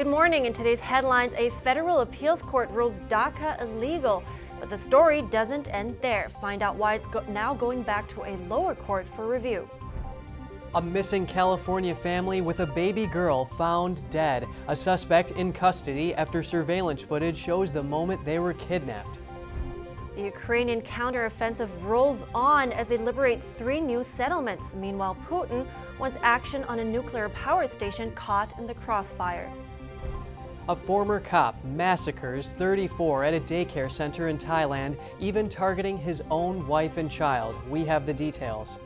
Good morning. In today's headlines, a federal appeals court rules DACA illegal. But the story doesn't end there. Find out why it's go- now going back to a lower court for review. A missing California family with a baby girl found dead. A suspect in custody after surveillance footage shows the moment they were kidnapped. The Ukrainian counteroffensive rolls on as they liberate three new settlements. Meanwhile, Putin wants action on a nuclear power station caught in the crossfire. A former cop massacres 34 at a daycare center in Thailand, even targeting his own wife and child. We have the details.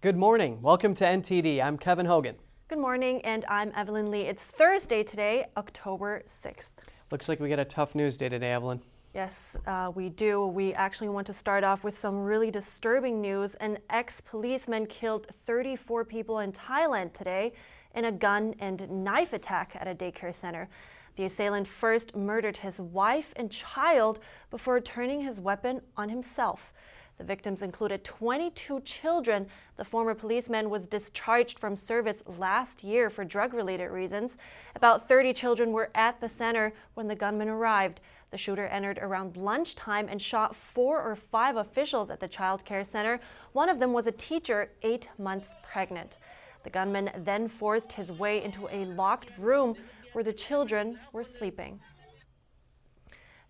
Good morning. Welcome to NTD. I'm Kevin Hogan. Good morning, and I'm Evelyn Lee. It's Thursday today, October 6th. Looks like we got a tough news day today, Evelyn. Yes, uh, we do. We actually want to start off with some really disturbing news. An ex policeman killed 34 people in Thailand today in a gun and knife attack at a daycare center. The assailant first murdered his wife and child before turning his weapon on himself. The victims included 22 children. The former policeman was discharged from service last year for drug related reasons. About 30 children were at the center when the gunman arrived. The shooter entered around lunchtime and shot four or five officials at the child care center. One of them was a teacher, eight months pregnant. The gunman then forced his way into a locked room where the children were sleeping.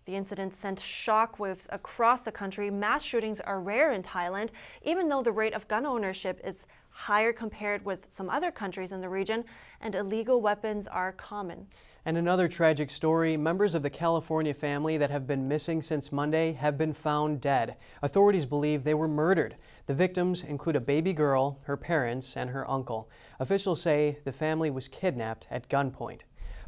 The incident sent shockwaves across the country. Mass shootings are rare in Thailand, even though the rate of gun ownership is higher compared with some other countries in the region, and illegal weapons are common. And another tragic story members of the California family that have been missing since Monday have been found dead. Authorities believe they were murdered. The victims include a baby girl, her parents, and her uncle. Officials say the family was kidnapped at gunpoint.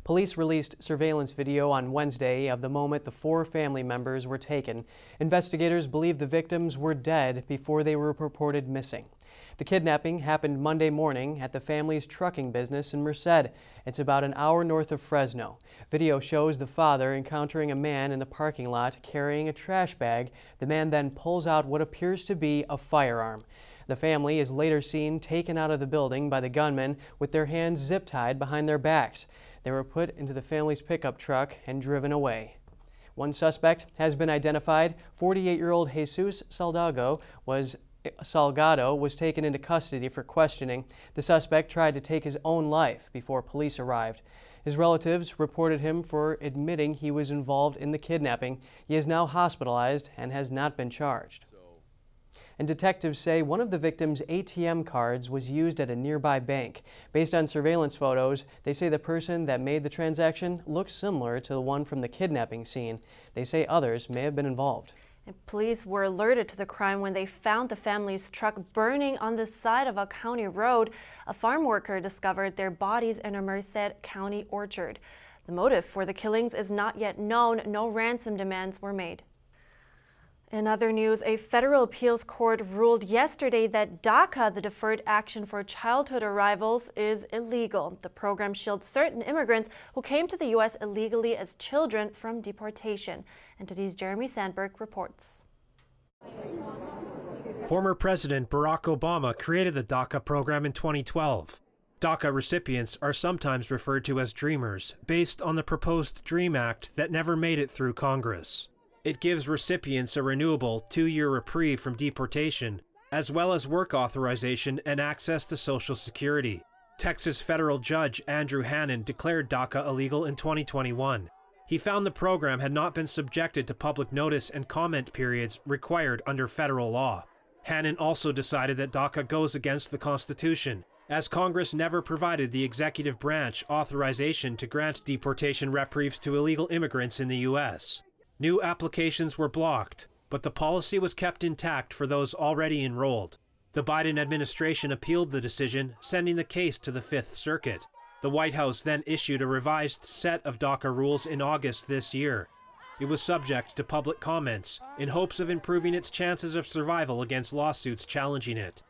Police released surveillance video on Wednesday of the moment the four family members were taken. Investigators believe the victims were dead before they were reported missing. The kidnapping happened Monday morning at the family's trucking business in Merced. It's about an hour north of Fresno. Video shows the father encountering a man in the parking lot carrying a trash bag. The man then pulls out what appears to be a firearm. The family is later seen taken out of the building by the gunmen with their hands zip tied behind their backs. They were put into the family's pickup truck and driven away. One suspect has been identified. 48 year old Jesus Salgado was Salgado was taken into custody for questioning. The suspect tried to take his own life before police arrived. His relatives reported him for admitting he was involved in the kidnapping. He is now hospitalized and has not been charged. And detectives say one of the victim's ATM cards was used at a nearby bank. Based on surveillance photos, they say the person that made the transaction looks similar to the one from the kidnapping scene. They say others may have been involved. Police were alerted to the crime when they found the family's truck burning on the side of a county road. A farm worker discovered their bodies in a Merced County orchard. The motive for the killings is not yet known. No ransom demands were made. In other news, a federal appeals court ruled yesterday that DACA, the Deferred Action for Childhood Arrivals, is illegal. The program shields certain immigrants who came to the U.S. illegally as children from deportation. And NTD's Jeremy Sandberg reports. Former President Barack Obama created the DACA program in 2012. DACA recipients are sometimes referred to as Dreamers, based on the proposed DREAM Act that never made it through Congress. It gives recipients a renewable two year reprieve from deportation, as well as work authorization and access to Social Security. Texas federal judge Andrew Hanen declared DACA illegal in 2021. He found the program had not been subjected to public notice and comment periods required under federal law. Hanen also decided that DACA goes against the Constitution, as Congress never provided the executive branch authorization to grant deportation reprieves to illegal immigrants in the U.S. New applications were blocked, but the policy was kept intact for those already enrolled. The Biden administration appealed the decision, sending the case to the Fifth Circuit. The White House then issued a revised set of DACA rules in August this year. It was subject to public comments in hopes of improving its chances of survival against lawsuits challenging it.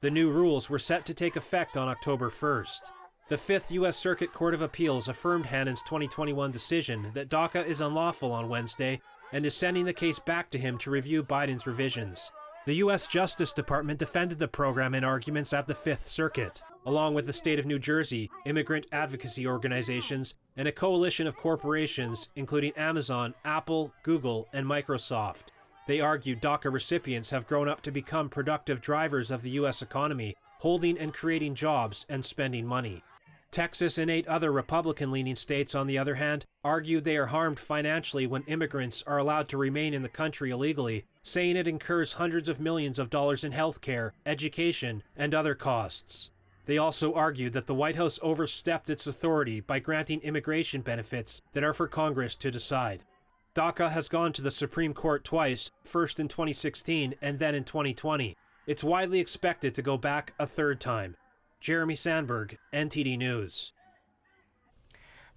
The new rules were set to take effect on October 1st. The Fifth U.S. Circuit Court of Appeals affirmed Hanen's 2021 decision that DACA is unlawful on Wednesday, and is sending the case back to him to review Biden's revisions. The U.S. Justice Department defended the program in arguments at the Fifth Circuit, along with the state of New Jersey, immigrant advocacy organizations, and a coalition of corporations, including Amazon, Apple, Google, and Microsoft. They argued DACA recipients have grown up to become productive drivers of the U.S. economy, holding and creating jobs and spending money. Texas and eight other Republican leaning states, on the other hand, argued they are harmed financially when immigrants are allowed to remain in the country illegally, saying it incurs hundreds of millions of dollars in health care, education, and other costs. They also argued that the White House overstepped its authority by granting immigration benefits that are for Congress to decide. DACA has gone to the Supreme Court twice, first in 2016 and then in 2020. It's widely expected to go back a third time. Jeremy Sandberg, NTD News.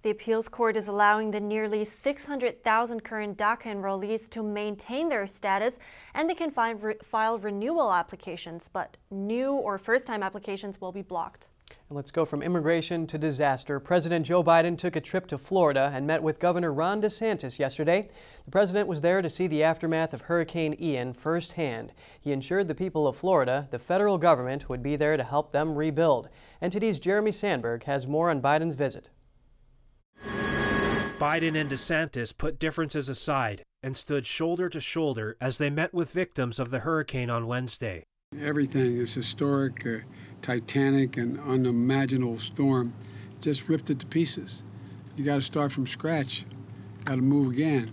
The appeals court is allowing the nearly 600,000 current DACA enrollees to maintain their status and they can fi file renewal applications, but new or first time applications will be blocked. And let's go from immigration to disaster. President Joe Biden took a trip to Florida and met with Governor Ron DeSantis yesterday. The president was there to see the aftermath of Hurricane Ian firsthand. He ensured the people of Florida, the federal government, would be there to help them rebuild. NTD's Jeremy Sandberg has more on Biden's visit. Biden and DeSantis put differences aside and stood shoulder to shoulder as they met with victims of the hurricane on Wednesday. Everything is historic, uh, titanic, and unimaginable storm just ripped it to pieces. You got to start from scratch, got to move again.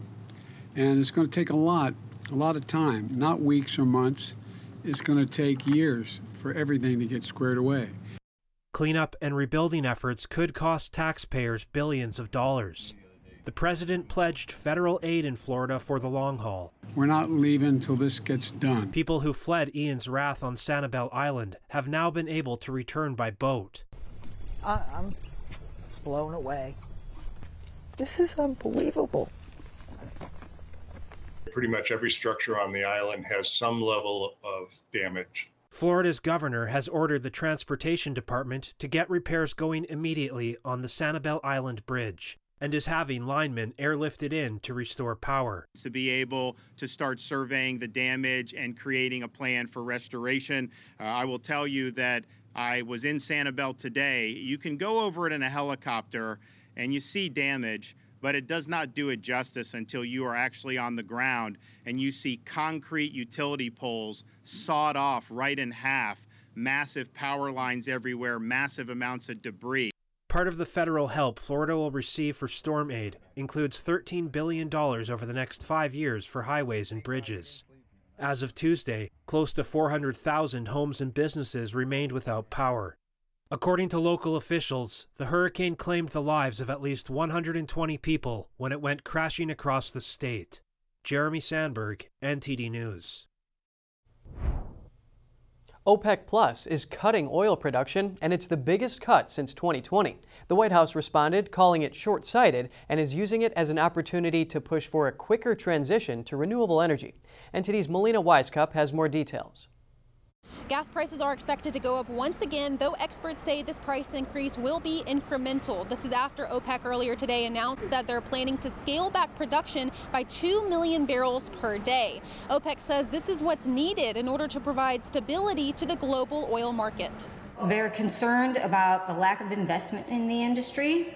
And it's going to take a lot, a lot of time, not weeks or months. It's going to take years for everything to get squared away. Cleanup and rebuilding efforts could cost taxpayers billions of dollars. The president pledged federal aid in Florida for the long haul. We're not leaving until this gets done. People who fled Ian's wrath on Sanibel Island have now been able to return by boat. I, I'm blown away. This is unbelievable. Pretty much every structure on the island has some level of damage. Florida's governor has ordered the Transportation Department to get repairs going immediately on the Sanibel Island Bridge and is having linemen airlifted in to restore power. To be able to start surveying the damage and creating a plan for restoration. Uh, I will tell you that I was in Sanibel today. You can go over it in a helicopter and you see damage, but it does not do it justice until you are actually on the ground and you see concrete utility poles sawed off right in half, massive power lines everywhere, massive amounts of debris. Part of the federal help Florida will receive for storm aid includes $13 billion over the next five years for highways and bridges. As of Tuesday, close to 400,000 homes and businesses remained without power. According to local officials, the hurricane claimed the lives of at least 120 people when it went crashing across the state. Jeremy Sandberg, NTD News. OPEC Plus is cutting oil production, and it's the biggest cut since 2020. The White House responded, calling it short sighted, and is using it as an opportunity to push for a quicker transition to renewable energy. NTD's Melina Wisecup has more details. Gas prices are expected to go up once again, though experts say this price increase will be incremental. This is after OPEC earlier today announced that they're planning to scale back production by 2 million barrels per day. OPEC says this is what's needed in order to provide stability to the global oil market. They're concerned about the lack of investment in the industry,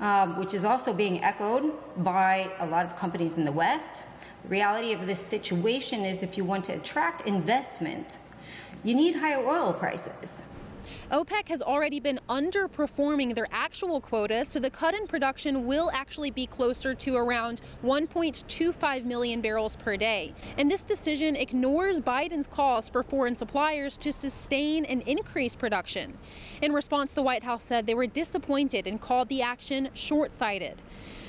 um, which is also being echoed by a lot of companies in the West. The reality of this situation is if you want to attract investment, you need higher oil prices. OPEC has already been underperforming their actual quotas, so the cut in production will actually be closer to around 1.25 million barrels per day. And this decision ignores Biden's calls for foreign suppliers to sustain and increase production. In response, the White House said they were disappointed and called the action short sighted.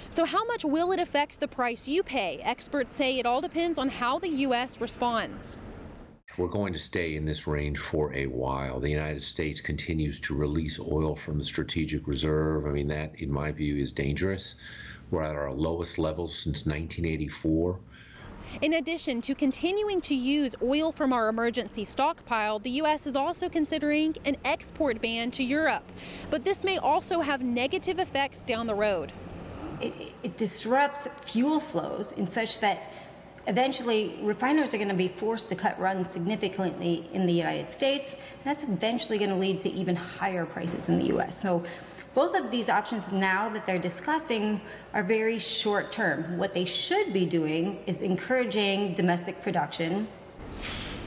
So, how much will it affect the price you pay? Experts say it all depends on how the U.S. responds we're going to stay in this range for a while. The United States continues to release oil from the strategic reserve. I mean, that, in my view, is dangerous. We're at our lowest levels since 1984. In addition to continuing to use oil from our emergency stockpile, the U.S. is also considering an export ban to Europe. But this may also have negative effects down the road. it, it disrupts fuel flows in such that eventually refiners are going to be forced to cut runs significantly in the United States. That's eventually going to lead to even higher prices in the US. So both of these options now that they're discussing are very short term. What they should be doing is encouraging domestic production.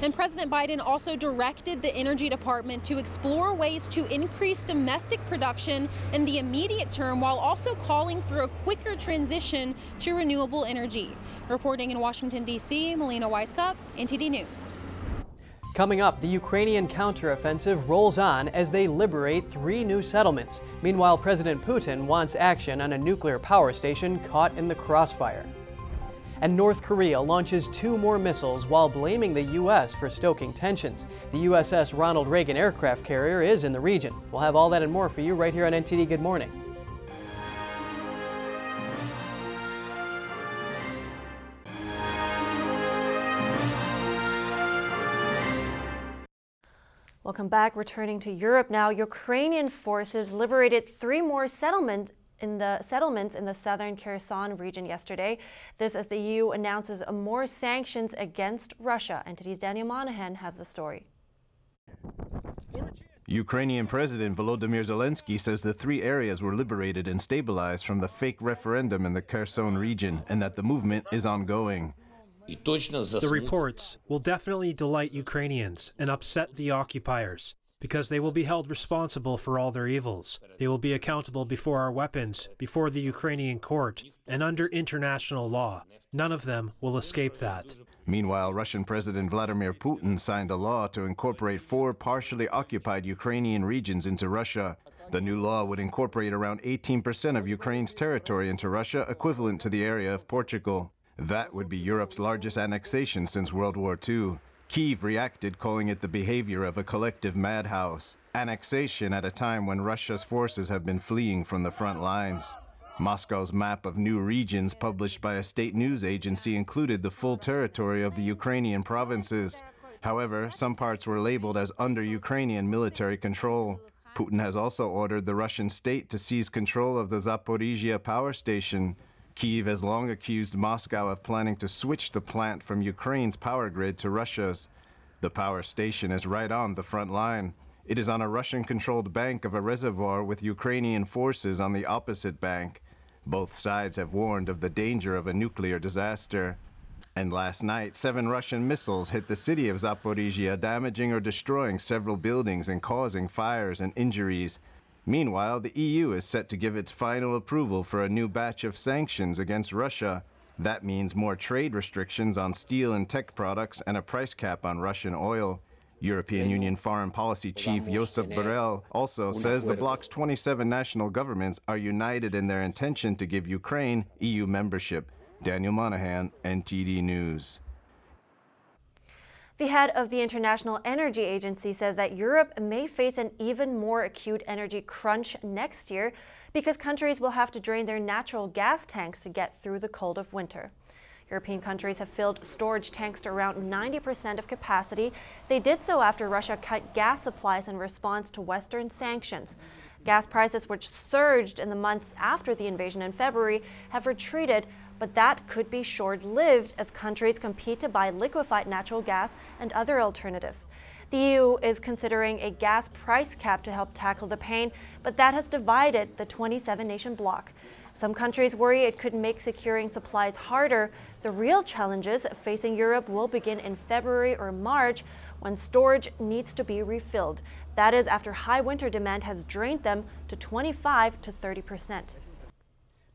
And President Biden also directed the Energy Department to explore ways to increase domestic production in the immediate term while also calling for a quicker transition to renewable energy. Reporting in Washington, D.C., Melina Wisecup, NTD News. Coming up, the Ukrainian counteroffensive rolls on as they liberate three new settlements. Meanwhile, President Putin wants action on a nuclear power station caught in the crossfire. And North Korea launches two more missiles while blaming the U.S. for stoking tensions. The USS Ronald Reagan aircraft carrier is in the region. We'll have all that and more for you right here on NTD Good Morning. Welcome back. Returning to Europe now, Ukrainian forces liberated three more settlements in the settlements in the southern Kherson region yesterday. This as the EU announces more sanctions against Russia. NTD's Daniel Monahan has the story. Ukrainian President Volodymyr Zelensky says the three areas were liberated and stabilized from the fake referendum in the Kherson region and that the movement is ongoing. The reports will definitely delight Ukrainians and upset the occupiers because they will be held responsible for all their evils. They will be accountable before our weapons, before the Ukrainian court, and under international law. None of them will escape that. Meanwhile, Russian President Vladimir Putin signed a law to incorporate four partially occupied Ukrainian regions into Russia. The new law would incorporate around 18% of Ukraine's territory into Russia, equivalent to the area of Portugal. That would be Europe's largest annexation since World War II. Kiev reacted, calling it the behavior of a collective madhouse. Annexation at a time when Russia's forces have been fleeing from the front lines. Moscow's map of new regions published by a state news agency included the full territory of the Ukrainian provinces. However, some parts were labeled as under Ukrainian military control. Putin has also ordered the Russian state to seize control of the Zaporizhia power station. Kiev has long accused Moscow of planning to switch the plant from Ukraine's power grid to Russia's. The power station is right on the front line. It is on a Russian controlled bank of a reservoir with Ukrainian forces on the opposite bank. Both sides have warned of the danger of a nuclear disaster. And last night, seven Russian missiles hit the city of Zaporizhia, damaging or destroying several buildings and causing fires and injuries. Meanwhile, the EU is set to give its final approval for a new batch of sanctions against Russia. That means more trade restrictions on steel and tech products and a price cap on Russian oil. European Union Foreign Policy Chief Josep Borrell also says the bloc's 27 national governments are united in their intention to give Ukraine EU membership. Daniel Monahan, NTD News. The head of the International Energy Agency says that Europe may face an even more acute energy crunch next year because countries will have to drain their natural gas tanks to get through the cold of winter. European countries have filled storage tanks to around 90% of capacity. They did so after Russia cut gas supplies in response to Western sanctions. Gas prices, which surged in the months after the invasion in February, have retreated, but that could be short lived as countries compete to buy liquefied natural gas and other alternatives. The EU is considering a gas price cap to help tackle the pain, but that has divided the 27 nation bloc. Some countries worry it could make securing supplies harder. The real challenges facing Europe will begin in February or March when storage needs to be refilled. That is after high winter demand has drained them to 25 to 30 percent.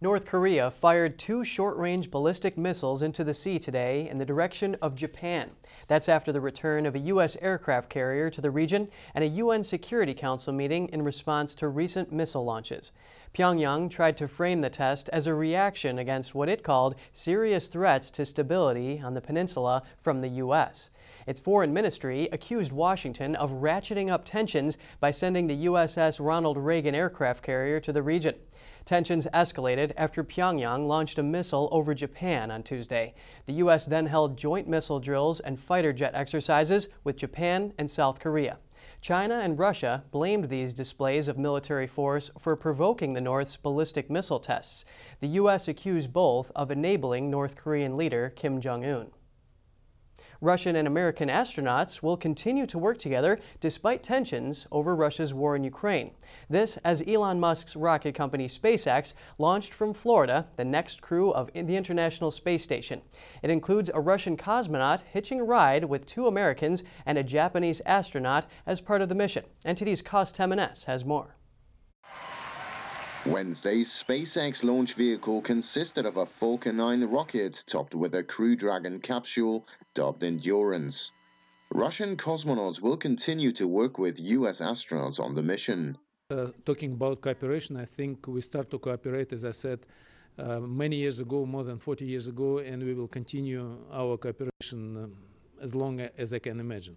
North Korea fired two short range ballistic missiles into the sea today in the direction of Japan. That's after the return of a U.S. aircraft carrier to the region and a UN Security Council meeting in response to recent missile launches. Pyongyang tried to frame the test as a reaction against what it called serious threats to stability on the peninsula from the U.S. Its foreign ministry accused Washington of ratcheting up tensions by sending the USS Ronald Reagan aircraft carrier to the region. Tensions escalated after Pyongyang launched a missile over Japan on Tuesday. The U.S. then held joint missile drills and fighter jet exercises with Japan and South Korea. China and Russia blamed these displays of military force for provoking the North's ballistic missile tests. The U.S. accused both of enabling North Korean leader Kim Jong un. Russian and American astronauts will continue to work together despite tensions over Russia's war in Ukraine. This as Elon Musk's rocket company SpaceX launched from Florida the next crew of the International Space Station. It includes a Russian cosmonaut hitching a ride with two Americans and a Japanese astronaut as part of the mission. NTD's Cost Temenes has more. Wednesday's SpaceX launch vehicle consisted of a Falcon 9 rocket topped with a Crew Dragon capsule dubbed Endurance. Russian cosmonauts will continue to work with U.S. astronauts on the mission. Uh, talking about cooperation, I think we start to cooperate, as I said, uh, many years ago, more than 40 years ago, and we will continue our cooperation um, as long as I can imagine.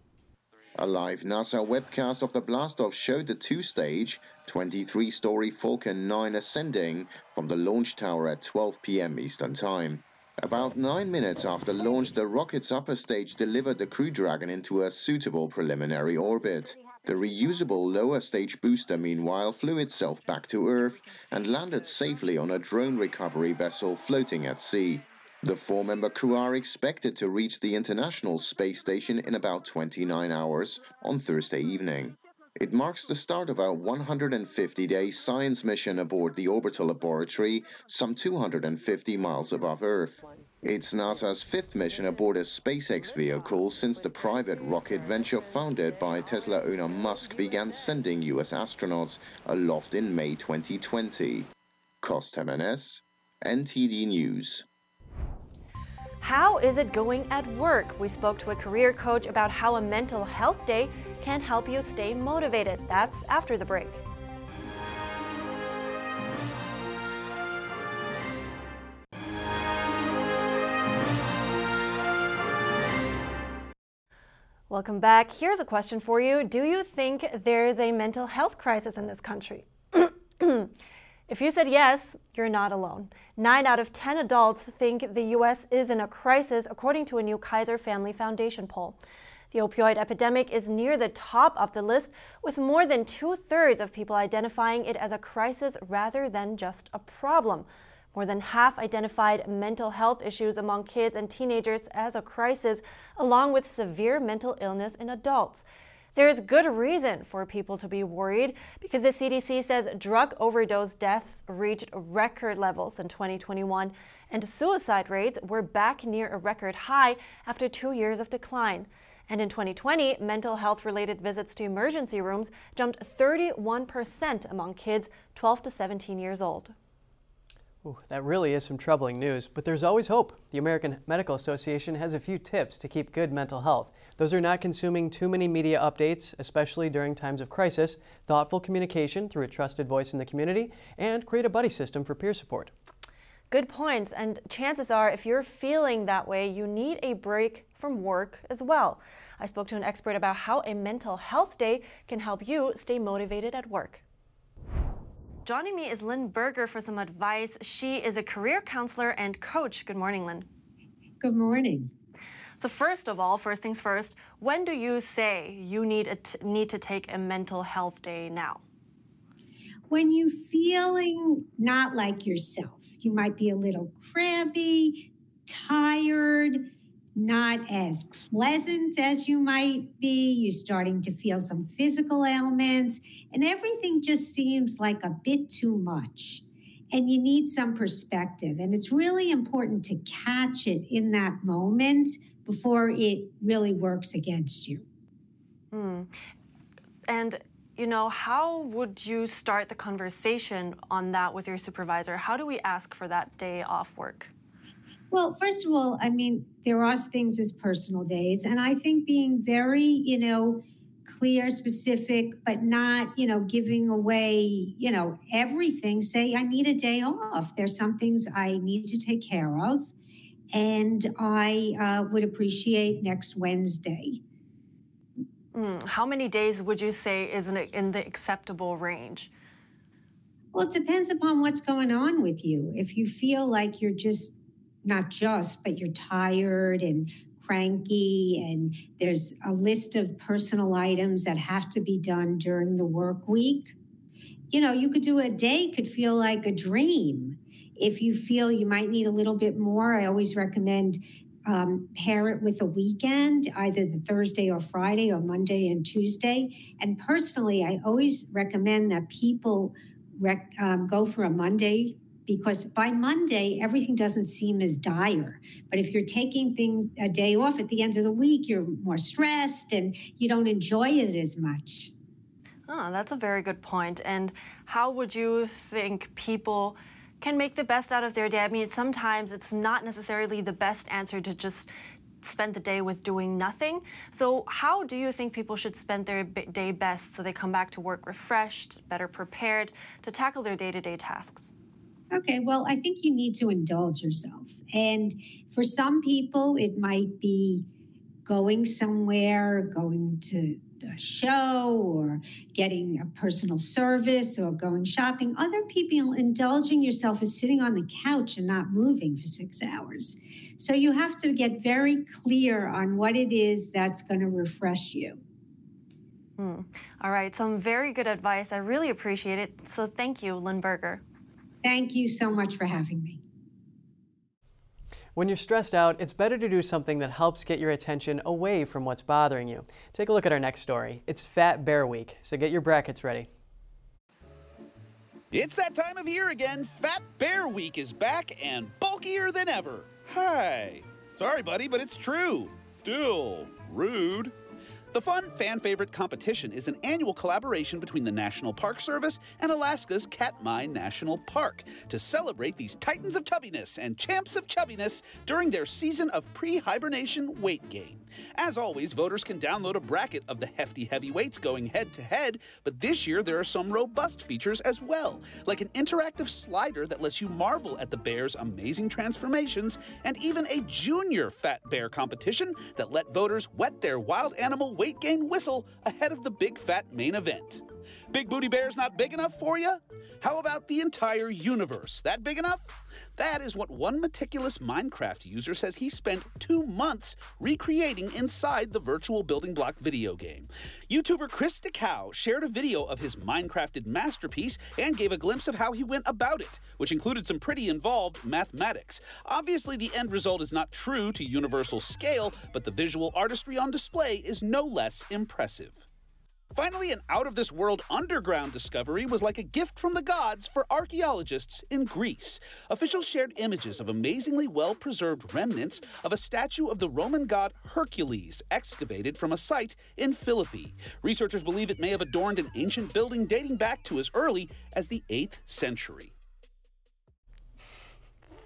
A live NASA webcast of the blastoff showed the two-stage, 23-story Falcon 9 ascending from the launch tower at 12 p.m. Eastern Time. About nine minutes after launch, the rocket's upper stage delivered the Crew Dragon into a suitable preliminary orbit. The reusable lower stage booster, meanwhile, flew itself back to Earth and landed safely on a drone recovery vessel floating at sea. The four-member crew are expected to reach the International Space Station in about 29 hours on Thursday evening. It marks the start of a 150-day science mission aboard the orbital laboratory some 250 miles above Earth. It's NASA's fifth mission aboard a SpaceX vehicle since the private rocket venture founded by Tesla owner Musk began sending U.S. astronauts aloft in May 2020. Cost Temenes, NTD News. How is it going at work? We spoke to a career coach about how a mental health day can help you stay motivated. That's after the break. Welcome back. Here's a question for you. Do you think there is a mental health crisis in this country? If you said yes, you're not alone. Nine out of 10 adults think the U.S. is in a crisis, according to a new Kaiser Family Foundation poll. The opioid epidemic is near the top of the list, with more than two thirds of people identifying it as a crisis rather than just a problem. More than half identified mental health issues among kids and teenagers as a crisis, along with severe mental illness in adults. There is good reason for people to be worried because the CDC says drug overdose deaths reached record levels in 2021 and suicide rates were back near a record high after two years of decline. And in 2020, mental health related visits to emergency rooms jumped 31% among kids 12 to 17 years old. Ooh, that really is some troubling news, but there's always hope. The American Medical Association has a few tips to keep good mental health. Those are not consuming too many media updates, especially during times of crisis, thoughtful communication through a trusted voice in the community, and create a buddy system for peer support. Good points, and chances are if you're feeling that way, you need a break from work as well. I spoke to an expert about how a mental health day can help you stay motivated at work. Joining me is Lynn Berger for some advice. She is a career counselor and coach. Good morning, Lynn. Good morning. So first of all, first things first, when do you say you need need to take a mental health day now? When you're feeling not like yourself. You might be a little crabby, tired, not as pleasant as you might be. You're starting to feel some physical ailments, and everything just seems like a bit too much. And you need some perspective. And it's really important to catch it in that moment before it really works against you. Mm. And you know, how would you start the conversation on that with your supervisor? How do we ask for that day off work? Well, first of all, I mean, there are things as personal days. And I think being very, you know, clear, specific, but not, you know, giving away, you know, everything. Say, I need a day off. There's some things I need to take care of. And I uh, would appreciate next Wednesday. Mm, how many days would you say is in, in the acceptable range? Well, it depends upon what's going on with you. If you feel like you're just not just, but you're tired and cranky and there's a list of personal items that have to be done during the work week. You know, you could do a day could feel like a dream. If you feel you might need a little bit more, I always recommend um, pair it with a weekend, either the Thursday or Friday or Monday and Tuesday. And personally, I always recommend that people rec- um, go for a Monday because by Monday, everything doesn't seem as dire. But if you're taking things a day off at the end of the week, you're more stressed and you don't enjoy it as much. Oh, that's a very good point. And how would you think people can make the best out of their day? I mean, sometimes it's not necessarily the best answer to just spend the day with doing nothing. So, how do you think people should spend their day best so they come back to work refreshed, better prepared to tackle their day to day tasks? Okay, well, I think you need to indulge yourself. And for some people, it might be going somewhere, going to a show or getting a personal service or going shopping. Other people, indulging yourself is sitting on the couch and not moving for six hours. So you have to get very clear on what it is that's going to refresh you. Hmm. All right, some very good advice. I really appreciate it. So thank you, Lynn Berger. Thank you so much for having me. When you're stressed out, it's better to do something that helps get your attention away from what's bothering you. Take a look at our next story. It's Fat Bear Week, so get your brackets ready. It's that time of year again. Fat Bear Week is back and bulkier than ever. Hi. Sorry, buddy, but it's true. Still rude. The fun fan favorite competition is an annual collaboration between the National Park Service and Alaska's Katmai National Park to celebrate these titans of tubbiness and champs of chubbiness during their season of pre hibernation weight gain. As always, voters can download a bracket of the hefty heavyweights going head to head, but this year there are some robust features as well, like an interactive slider that lets you marvel at the bear's amazing transformations, and even a junior fat bear competition that let voters wet their wild animal weight gain whistle ahead of the big fat main event. Big Booty Bear's not big enough for you? How about the entire universe? That big enough? That is what one meticulous Minecraft user says he spent two months recreating inside the virtual building block video game. YouTuber Chris DaCow shared a video of his Minecrafted masterpiece and gave a glimpse of how he went about it, which included some pretty involved mathematics. Obviously, the end result is not true to universal scale, but the visual artistry on display is no less impressive. Finally, an out of this world underground discovery was like a gift from the gods for archaeologists in Greece. Officials shared images of amazingly well preserved remnants of a statue of the Roman god Hercules excavated from a site in Philippi. Researchers believe it may have adorned an ancient building dating back to as early as the 8th century.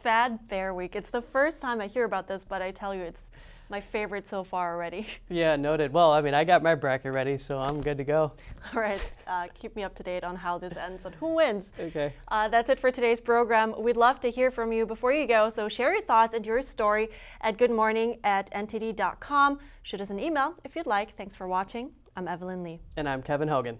Fat Bear Week. It's the first time I hear about this, but I tell you, it's my favorite so far already. Yeah, noted. Well, I mean, I got my bracket ready, so I'm good to go. All right, uh, keep me up to date on how this ends and who wins. Okay. Uh, that's it for today's program. We'd love to hear from you before you go, so share your thoughts and your story at goodmorning at ntd.com. Shoot us an email if you'd like. Thanks for watching. I'm Evelyn Lee. And I'm Kevin Hogan.